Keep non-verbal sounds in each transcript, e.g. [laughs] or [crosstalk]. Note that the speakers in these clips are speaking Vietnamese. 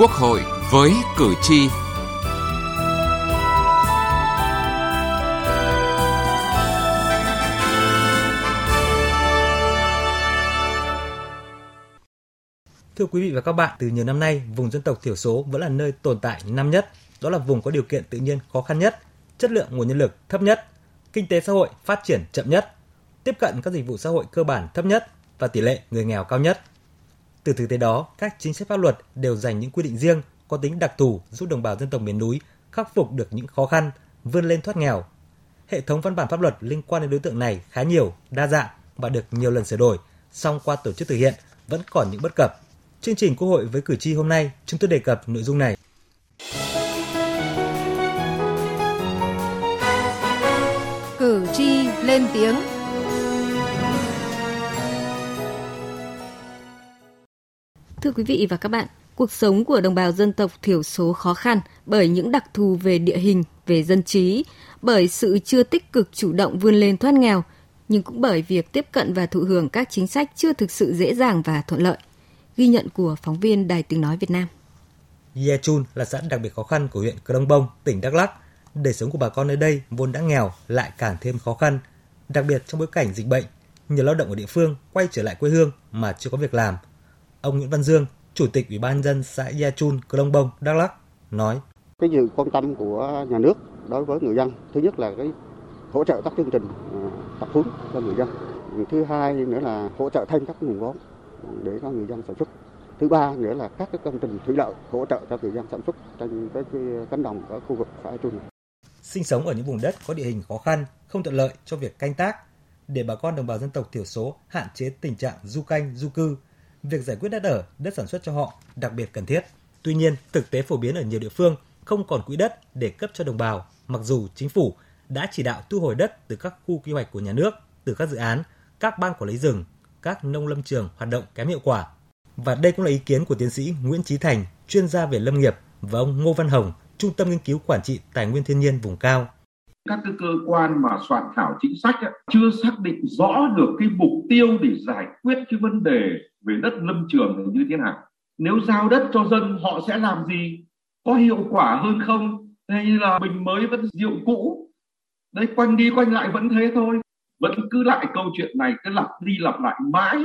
Quốc hội với cử tri. Thưa quý vị và các bạn, từ nhiều năm nay, vùng dân tộc thiểu số vẫn là nơi tồn tại năm nhất. Đó là vùng có điều kiện tự nhiên khó khăn nhất, chất lượng nguồn nhân lực thấp nhất, kinh tế xã hội phát triển chậm nhất, tiếp cận các dịch vụ xã hội cơ bản thấp nhất và tỷ lệ người nghèo cao nhất. Từ thực tế đó, các chính sách pháp luật đều dành những quy định riêng có tính đặc thù giúp đồng bào dân tộc miền núi khắc phục được những khó khăn, vươn lên thoát nghèo. Hệ thống văn bản pháp luật liên quan đến đối tượng này khá nhiều, đa dạng và được nhiều lần sửa đổi, song qua tổ chức thực hiện vẫn còn những bất cập. Chương trình Quốc hội với cử tri hôm nay, chúng tôi đề cập nội dung này. Cử tri lên tiếng Thưa quý vị và các bạn, cuộc sống của đồng bào dân tộc thiểu số khó khăn bởi những đặc thù về địa hình, về dân trí, bởi sự chưa tích cực chủ động vươn lên thoát nghèo, nhưng cũng bởi việc tiếp cận và thụ hưởng các chính sách chưa thực sự dễ dàng và thuận lợi. Ghi nhận của phóng viên Đài Tiếng Nói Việt Nam. Ye Chun là xã đặc biệt khó khăn của huyện Crong Bông, tỉnh Đắk Lắk. Đời sống của bà con nơi đây vốn đã nghèo lại càng thêm khó khăn, đặc biệt trong bối cảnh dịch bệnh. Nhiều lao động ở địa phương quay trở lại quê hương mà chưa có việc làm – Ông Nguyễn Văn Dương, Chủ tịch Ủy ban dân xã Gia Chun, Krông Bông, Đắk Lắk nói: Cái sự quan tâm của nhà nước đối với người dân, thứ nhất là cái hỗ trợ các chương trình à, tập huấn cho người dân. Thứ hai nữa là hỗ trợ thêm các nguồn vốn để cho người dân sản xuất. Thứ ba nữa là các cái công trình thủy lợi hỗ trợ cho người dân sản xuất trên cái, cái cánh đồng ở khu vực xã Chun. Sinh sống ở những vùng đất có địa hình khó khăn, không thuận lợi cho việc canh tác, để bà con đồng bào dân tộc thiểu số hạn chế tình trạng du canh, du cư, việc giải quyết đất ở, đất sản xuất cho họ đặc biệt cần thiết. Tuy nhiên, thực tế phổ biến ở nhiều địa phương không còn quỹ đất để cấp cho đồng bào, mặc dù chính phủ đã chỉ đạo thu hồi đất từ các khu quy hoạch của nhà nước, từ các dự án, các ban quản lý rừng, các nông lâm trường hoạt động kém hiệu quả. Và đây cũng là ý kiến của tiến sĩ Nguyễn Trí Thành, chuyên gia về lâm nghiệp và ông Ngô Văn Hồng, Trung tâm Nghiên cứu Quản trị Tài nguyên Thiên nhiên vùng cao các cái cơ quan mà soạn thảo chính sách ấy, chưa xác định rõ được cái mục tiêu để giải quyết cái vấn đề về đất lâm trường như thế nào. Nếu giao đất cho dân họ sẽ làm gì? Có hiệu quả hơn không? Hay là mình mới vẫn rượu cũ? Đấy quanh đi quanh lại vẫn thế thôi. Vẫn cứ lại câu chuyện này cứ lặp đi lặp lại mãi.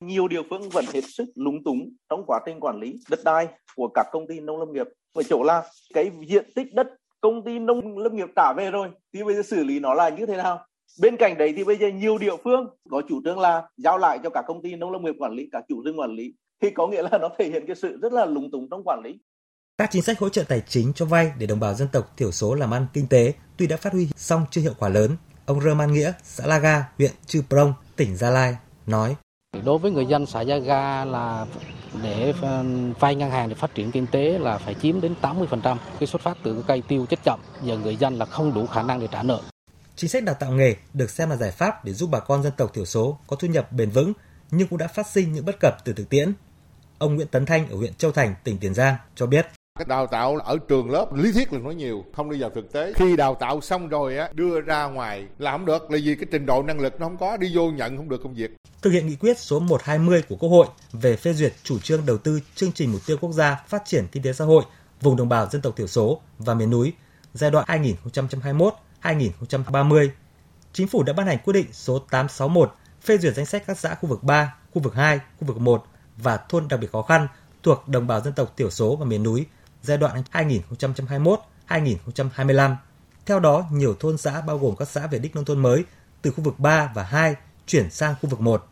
Nhiều địa phương vẫn hết sức lúng túng trong quá trình quản lý đất đai của các công ty nông lâm nghiệp. Ở chỗ là cái diện tích đất công ty nông lâm nghiệp trả về rồi thì bây giờ xử lý nó là như thế nào? Bên cạnh đấy thì bây giờ nhiều địa phương có chủ trương là giao lại cho cả công ty nông lâm nghiệp quản lý cả chủ rừng quản lý. Thì có nghĩa là [laughs] nó thể hiện cái sự rất là lúng túng trong quản lý. Các chính sách hỗ trợ tài chính cho vay để đồng bào dân tộc thiểu số làm ăn kinh tế tuy đã phát huy song chưa hiệu quả lớn. Ông Rơ Man Nghĩa, xã La Ga, huyện Chư Prong, tỉnh Gia Lai nói: Đối với người dân xã Gia Ga là để ờ, vay ngân hàng để phát triển kinh tế là phải chiếm đến 80%. Cái xuất phát từ cái cây tiêu chết chậm, giờ người dân là không đủ khả năng để trả nợ. Chính sách đào tạo nghề được xem là giải pháp để giúp bà con dân tộc thiểu số có thu nhập bền vững, nhưng cũng đã phát sinh những bất cập từ thực tiễn. Ông Nguyễn Tấn Thanh ở huyện Châu Thành, tỉnh Tiền Giang cho biết cái đào tạo ở trường lớp lý thuyết là nói nhiều không đi vào thực tế khi đào tạo xong rồi á đưa ra ngoài làm không được là vì cái trình độ năng lực nó không có đi vô nhận không được công việc thực hiện nghị quyết số 120 của Quốc hội về phê duyệt chủ trương đầu tư chương trình mục tiêu quốc gia phát triển kinh tế xã hội vùng đồng bào dân tộc thiểu số và miền núi giai đoạn 2021-2030. Chính phủ đã ban hành quyết định số 861 phê duyệt danh sách các xã khu vực 3, khu vực 2, khu vực 1 và thôn đặc biệt khó khăn thuộc đồng bào dân tộc thiểu số và miền núi giai đoạn 2021-2025. Theo đó, nhiều thôn xã bao gồm các xã về đích nông thôn mới từ khu vực 3 và 2 chuyển sang khu vực 1.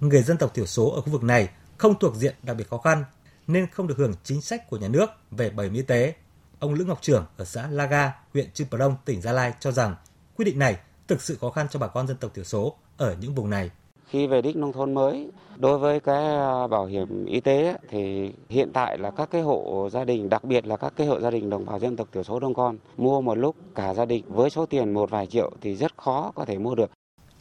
Người dân tộc thiểu số ở khu vực này không thuộc diện đặc biệt khó khăn nên không được hưởng chính sách của nhà nước về bảo hiểm y tế. Ông Lữ Ngọc Trưởng ở xã Laga, huyện Chư Prong, tỉnh Gia Lai cho rằng quyết định này thực sự khó khăn cho bà con dân tộc thiểu số ở những vùng này khi về đích nông thôn mới đối với cái à, bảo hiểm y tế thì hiện tại là các cái hộ gia đình đặc biệt là các cái hộ gia đình đồng bào dân tộc thiểu số đông con mua một lúc cả gia đình với số tiền một vài triệu thì rất khó có thể mua được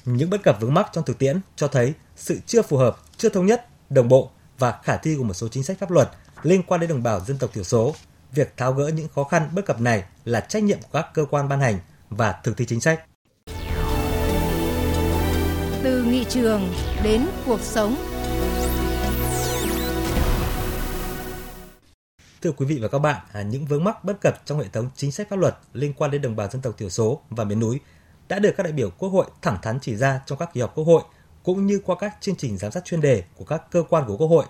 những bất cập vướng mắc trong thực tiễn cho thấy sự chưa phù hợp, chưa thống nhất, đồng bộ và khả thi của một số chính sách pháp luật liên quan đến đồng bào dân tộc thiểu số. Việc tháo gỡ những khó khăn bất cập này là trách nhiệm của các cơ quan ban hành và thực thi chính sách. Từ nghị trường đến cuộc sống. Thưa quý vị và các bạn, à, những vướng mắc bất cập trong hệ thống chính sách pháp luật liên quan đến đồng bào dân tộc thiểu số và miền núi đã được các đại biểu Quốc hội thẳng thắn chỉ ra trong các kỳ họp Quốc hội cũng như qua các chương trình giám sát chuyên đề của các cơ quan của Quốc hội.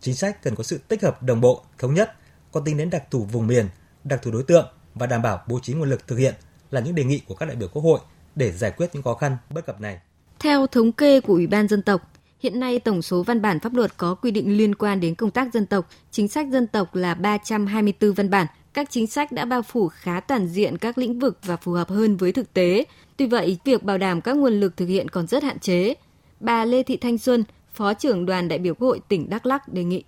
Chính sách cần có sự tích hợp đồng bộ, thống nhất, có tính đến đặc thù vùng miền, đặc thù đối tượng và đảm bảo bố trí nguồn lực thực hiện là những đề nghị của các đại biểu Quốc hội để giải quyết những khó khăn bất cập này. Theo thống kê của Ủy ban dân tộc, hiện nay tổng số văn bản pháp luật có quy định liên quan đến công tác dân tộc, chính sách dân tộc là 324 văn bản. Các chính sách đã bao phủ khá toàn diện các lĩnh vực và phù hợp hơn với thực tế. Tuy vậy, việc bảo đảm các nguồn lực thực hiện còn rất hạn chế. Bà Lê Thị Thanh Xuân, Phó trưởng đoàn đại biểu Quốc hội tỉnh Đắk Lắk đề nghị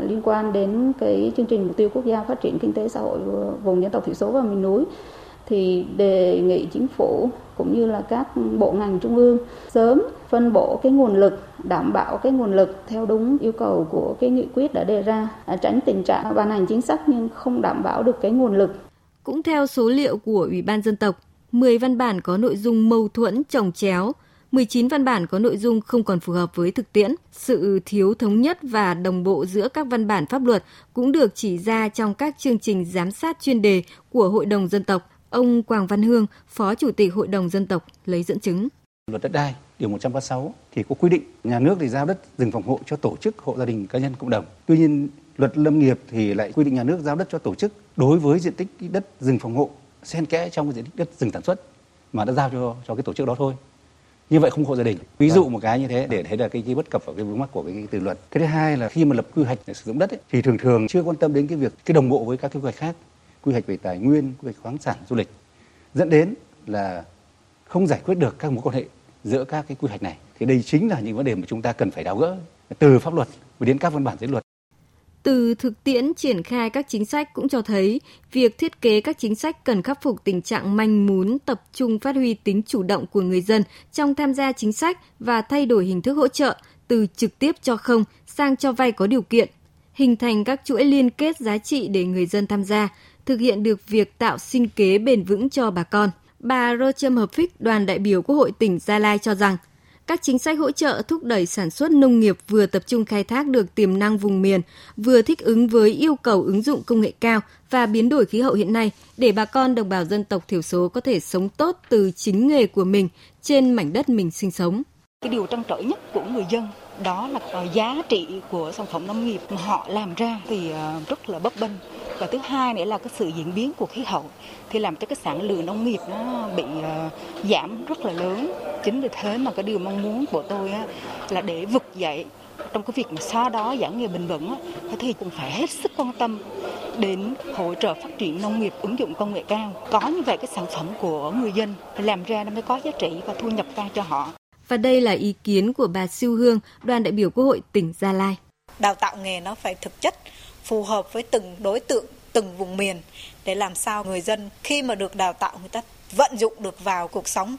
liên quan đến cái chương trình mục tiêu quốc gia phát triển kinh tế xã hội vùng dân tộc thiểu số và miền núi thì đề nghị chính phủ cũng như là các bộ ngành trung ương sớm phân bổ cái nguồn lực đảm bảo cái nguồn lực theo đúng yêu cầu của cái nghị quyết đã đề ra à, tránh tình trạng ban hành chính sách nhưng không đảm bảo được cái nguồn lực. Cũng theo số liệu của Ủy ban dân tộc, 10 văn bản có nội dung mâu thuẫn trồng chéo, 19 văn bản có nội dung không còn phù hợp với thực tiễn. Sự thiếu thống nhất và đồng bộ giữa các văn bản pháp luật cũng được chỉ ra trong các chương trình giám sát chuyên đề của Hội đồng dân tộc. Ông Quảng Văn Hương, Phó Chủ tịch Hội đồng dân tộc lấy dẫn chứng. Luật đất đai điều 136 thì có quy định nhà nước thì giao đất rừng phòng hộ cho tổ chức, hộ gia đình, cá nhân, cộng đồng. Tuy nhiên luật lâm nghiệp thì lại quy định nhà nước giao đất cho tổ chức đối với diện tích đất rừng phòng hộ xen kẽ trong cái diện tích đất rừng sản xuất mà đã giao cho cho cái tổ chức đó thôi như vậy không hộ gia đình ví dụ vâng. một cái như thế để thấy là cái, cái bất cập và cái vướng mắc của cái, cái từ luật cái thứ hai là khi mà lập quy hoạch để sử dụng đất ấy, thì thường thường chưa quan tâm đến cái việc cái đồng bộ với các cái quy hoạch khác quy hoạch về tài nguyên quy hoạch khoáng sản du lịch dẫn đến là không giải quyết được các mối quan hệ giữa các cái quy hoạch này. Thì đây chính là những vấn đề mà chúng ta cần phải tháo gỡ từ pháp luật đến các văn bản dưới luật. Từ thực tiễn triển khai các chính sách cũng cho thấy việc thiết kế các chính sách cần khắc phục tình trạng manh mún tập trung phát huy tính chủ động của người dân trong tham gia chính sách và thay đổi hình thức hỗ trợ từ trực tiếp cho không sang cho vay có điều kiện, hình thành các chuỗi liên kết giá trị để người dân tham gia, thực hiện được việc tạo sinh kế bền vững cho bà con. Bà Rocham Hợp Phích, đoàn đại biểu Quốc hội tỉnh Gia Lai cho rằng các chính sách hỗ trợ thúc đẩy sản xuất nông nghiệp vừa tập trung khai thác được tiềm năng vùng miền, vừa thích ứng với yêu cầu ứng dụng công nghệ cao và biến đổi khí hậu hiện nay để bà con đồng bào dân tộc thiểu số có thể sống tốt từ chính nghề của mình trên mảnh đất mình sinh sống. Cái điều trăn trở nhất của người dân đó là ờ, giá trị của sản phẩm nông nghiệp mà họ làm ra thì ờ, rất là bấp bênh và thứ hai nữa là cái sự diễn biến của khí hậu thì làm cho cái sản lượng nông nghiệp nó bị uh, giảm rất là lớn chính vì thế mà cái điều mong muốn của tôi á, là để vực dậy trong cái việc mà xóa đó giảm nghèo bền vững á, thì cũng phải hết sức quan tâm đến hỗ trợ phát triển nông nghiệp ứng dụng công nghệ cao có như vậy cái sản phẩm của người dân làm ra nó mới có giá trị và thu nhập cao cho họ và đây là ý kiến của bà Siêu Hương, đoàn đại biểu Quốc hội tỉnh Gia Lai. Đào tạo nghề nó phải thực chất, phù hợp với từng đối tượng, từng vùng miền để làm sao người dân khi mà được đào tạo người ta vận dụng được vào cuộc sống,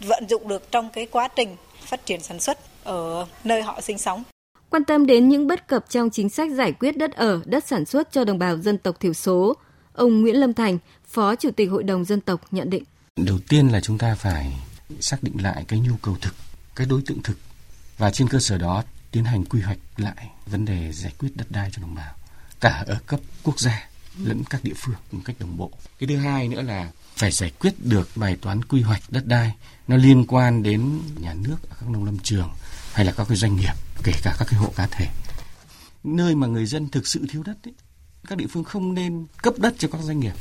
vận dụng được trong cái quá trình phát triển sản xuất ở nơi họ sinh sống. Quan tâm đến những bất cập trong chính sách giải quyết đất ở, đất sản xuất cho đồng bào dân tộc thiểu số, ông Nguyễn Lâm Thành, Phó Chủ tịch Hội đồng Dân tộc nhận định. Đầu tiên là chúng ta phải xác định lại cái nhu cầu thực cái đối tượng thực và trên cơ sở đó tiến hành quy hoạch lại vấn đề giải quyết đất đai cho đồng bào cả ở cấp quốc gia lẫn các địa phương một cách đồng bộ. Cái thứ hai nữa là phải giải quyết được bài toán quy hoạch đất đai nó liên quan đến nhà nước ở các nông lâm trường hay là các cái doanh nghiệp kể cả các cái hộ cá thể nơi mà người dân thực sự thiếu đất ấy, các địa phương không nên cấp đất cho các doanh nghiệp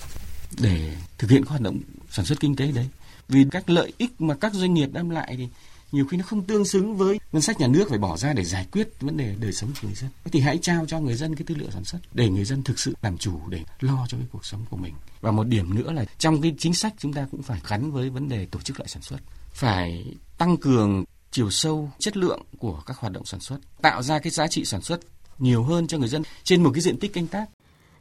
để thực hiện các hoạt động sản xuất kinh tế đấy vì các lợi ích mà các doanh nghiệp đem lại thì nhiều khi nó không tương xứng với ngân sách nhà nước phải bỏ ra để giải quyết vấn đề đời sống của người dân. Thì hãy trao cho người dân cái tư liệu sản xuất để người dân thực sự làm chủ để lo cho cái cuộc sống của mình. Và một điểm nữa là trong cái chính sách chúng ta cũng phải gắn với vấn đề tổ chức lại sản xuất. Phải tăng cường chiều sâu chất lượng của các hoạt động sản xuất tạo ra cái giá trị sản xuất nhiều hơn cho người dân trên một cái diện tích canh tác.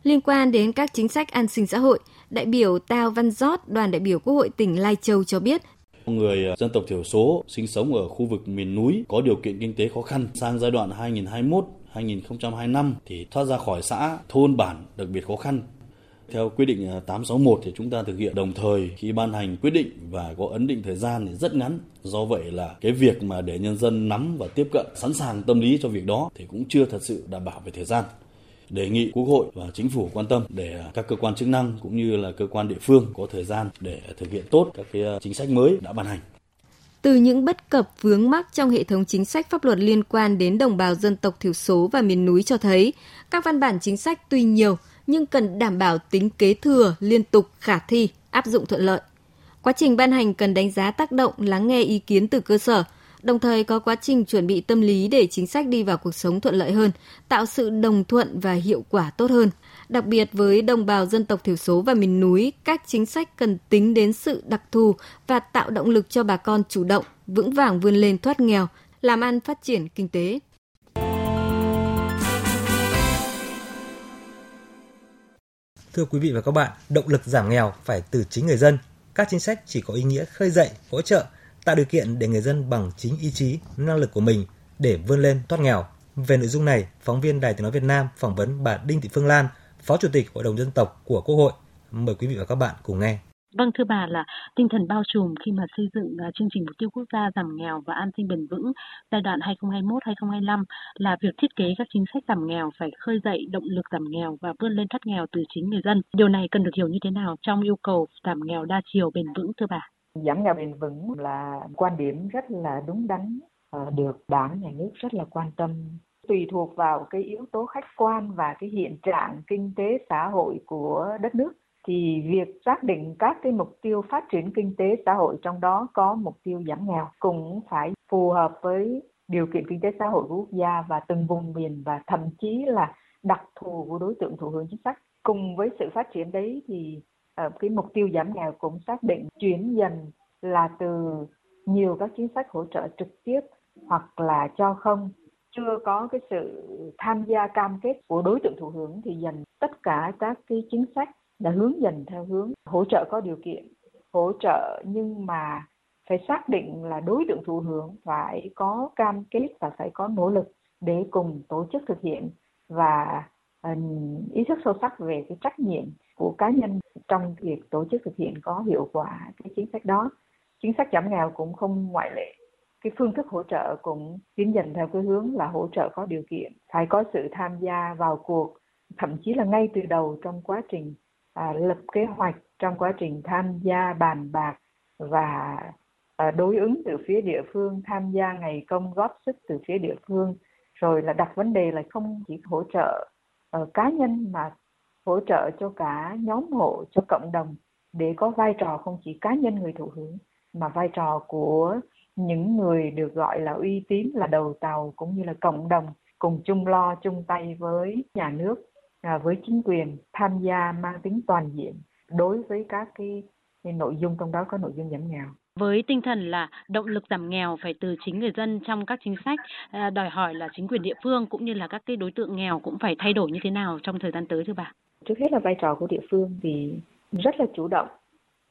Liên quan đến các chính sách an sinh xã hội, đại biểu Tào Văn Giót, đoàn đại biểu Quốc hội tỉnh Lai Châu cho biết Người ờ, dân tộc thiểu số sinh sống ở khu vực miền núi có điều kiện kinh tế khó khăn sang giai đoạn 2021 2025 thì thoát ra khỏi xã, thôn bản đặc biệt khó khăn. Theo quyết định ờ, 861 thì chúng ta thực hiện đồng thời khi ban hành quyết định và có ấn định thời gian thì rất ngắn. Do vậy là cái việc mà để nhân dân nắm và tiếp cận sẵn sàng tâm lý cho việc đó thì cũng chưa thật sự đảm bảo về thời gian đề nghị Quốc hội và Chính phủ quan tâm để các cơ quan chức năng cũng như là cơ quan địa phương có thời gian để thực hiện tốt các cái ờ, chính sách mới đã ban hành. Từ những bất cập vướng mắc trong hệ thống chính sách pháp luật liên quan đến đồng bào dân tộc thiểu số và miền núi cho thấy, các văn bản chính sách tuy nhiều nhưng cần đảm bảo tính kế thừa, liên tục, khả thi, áp dụng thuận lợi. Quá trình ban hành cần đánh giá tác động, lắng nghe ý kiến từ cơ sở, đồng thời có quá trình chuẩn bị tâm lý để chính sách đi vào cuộc sống thuận lợi hơn, tạo sự đồng thuận và hiệu quả tốt hơn. Đặc biệt với đồng bào dân tộc thiểu số và miền núi, các chính sách cần tính đến sự đặc thù và tạo động lực cho bà con chủ động, vững vàng vươn lên thoát nghèo, làm ăn phát triển kinh tế. Thưa quý vị và các bạn, động lực giảm nghèo phải từ chính người dân. Các chính sách chỉ có ý nghĩa khơi dậy, hỗ trợ, tạo điều kiện để người dân bằng chính ý chí, năng lực của mình để vươn lên thoát nghèo. Về nội dung này, phóng viên Đài Tiếng nói Việt Nam phỏng vấn bà Đinh Thị Phương Lan, Phó Chủ tịch Hội đồng dân tộc của Quốc hội. Mời quý vị và các bạn cùng nghe. Vâng thưa bà là tinh thần bao trùm khi mà xây dựng à, chương trình mục tiêu quốc gia giảm nghèo và an sinh bền vững giai đoạn 2021-2025 là việc thiết kế các chính sách giảm nghèo phải khơi dậy động lực giảm nghèo và vươn lên thoát nghèo từ chính người dân. Điều này cần được hiểu như thế nào trong yêu cầu giảm nghèo đa chiều bền vững thưa bà? Giảm nghèo bền vững là quan điểm rất là đúng đắn, ờ, được đảng nhà nước rất là quan tâm. Tùy thuộc vào cái yếu tố khách quan và cái hiện trạng kinh tế xã hội của đất nước thì việc xác định các cái mục tiêu phát triển kinh tế xã hội trong đó có mục tiêu giảm nghèo cũng phải phù hợp với điều kiện kinh tế xã hội của quốc gia và từng vùng miền và thậm chí là đặc thù của đối tượng thụ hưởng chính sách. Cùng với sự phát triển đấy thì Ờ, cái mục tiêu giảm nghèo cũng xác định chuyển dần là từ nhiều các chính sách hỗ trợ trực tiếp hoặc là cho không. Chưa có cái sự tham gia cam kết của đối tượng thụ hưởng thì dần tất cả các cái chính sách đã hướng dần theo hướng hỗ trợ có điều kiện, hỗ trợ nhưng mà phải xác định là đối tượng thụ hưởng phải có cam kết và phải có nỗ lực để cùng tổ chức thực hiện và ý thức sâu sắc về cái trách nhiệm của cá nhân trong việc tổ chức thực hiện có hiệu quả cái chính sách đó. Chính sách giảm nghèo cũng không ngoại lệ. Cái phương thức hỗ trợ cũng tiến dần theo cái hướng là hỗ trợ có điều kiện phải có sự tham gia vào cuộc thậm chí là ngay từ đầu trong quá trình à, lập kế hoạch trong quá trình tham gia bàn bạc và à, đối ứng từ phía địa phương tham gia ngày công góp sức từ phía địa phương. Rồi là đặt vấn đề là không chỉ hỗ trợ uh, cá nhân mà hỗ trợ cho cả nhóm hộ, cho cộng đồng để có vai trò không chỉ cá nhân người thụ hưởng, mà vai trò của những người được gọi là uy tín, là đầu tàu cũng như là cộng đồng cùng chung lo, chung tay với nhà nước à, với chính quyền tham gia mang tính toàn diện đối với các cái nội dung, trong đó có nội dung giảm nghèo với tinh thần là động lực giảm nghèo phải từ chính người dân trong các chính sách à, đòi hỏi là chính quyền địa phương cũng như là các cái đối tượng nghèo cũng phải thay đổi như thế nào trong thời gian tới thưa bà trước hết là vai trò của địa phương thì rất là chủ động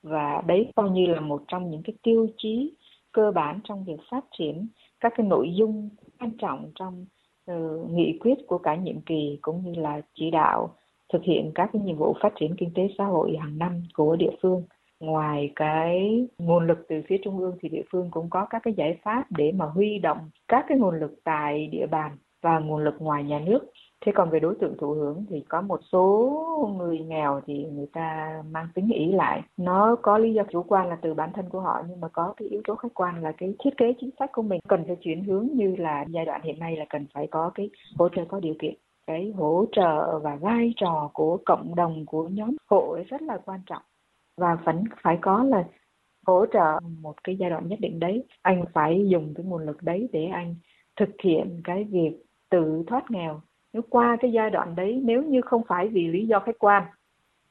và đấy coi như là một trong những cái tiêu chí cơ bản trong việc phát triển các cái nội dung quan trọng trong uh, nghị quyết của cả nhiệm kỳ cũng như là chỉ đạo thực hiện các cái nhiệm vụ phát triển kinh tế xã hội hàng năm của địa phương ngoài cái nguồn lực từ phía trung ương thì địa phương cũng có các cái giải pháp để mà huy động các cái nguồn lực tại địa bàn và nguồn lực ngoài nhà nước. Thế còn về đối tượng thụ hưởng thì có một số người nghèo thì người ta mang tính ý lại. Nó có lý do chủ quan là từ bản thân của họ, nhưng mà có cái yếu tố khách quan là cái thiết kế chính sách của mình cần phải chuyển hướng như là giai đoạn hiện nay là cần phải có cái hỗ trợ, có điều kiện. Cái hỗ trợ và vai trò của cộng đồng, của nhóm hộ rất là quan trọng và vẫn phải có là hỗ trợ một cái giai đoạn nhất định đấy anh phải dùng cái nguồn lực đấy để anh thực hiện cái việc tự thoát nghèo nếu qua cái giai đoạn đấy nếu như không phải vì lý do khách quan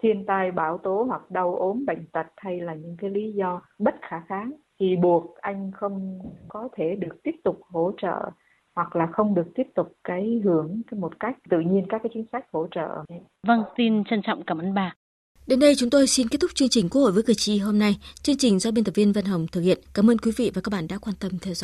thiên tai bão tố hoặc đau ốm bệnh tật hay là những cái lý do bất khả kháng thì buộc anh không có thể được tiếp tục hỗ trợ hoặc là không được tiếp tục cái hưởng cái một cách tự nhiên các cái chính sách hỗ trợ. Vâng, xin trân trọng cảm ơn bà. Đến đây chúng tôi xin kết thúc chương trình Quốc hội với cử tri hôm nay. Chương trình do biên tập viên Vân Hồng thực hiện. Cảm ơn quý vị và các bạn đã quan tâm theo dõi.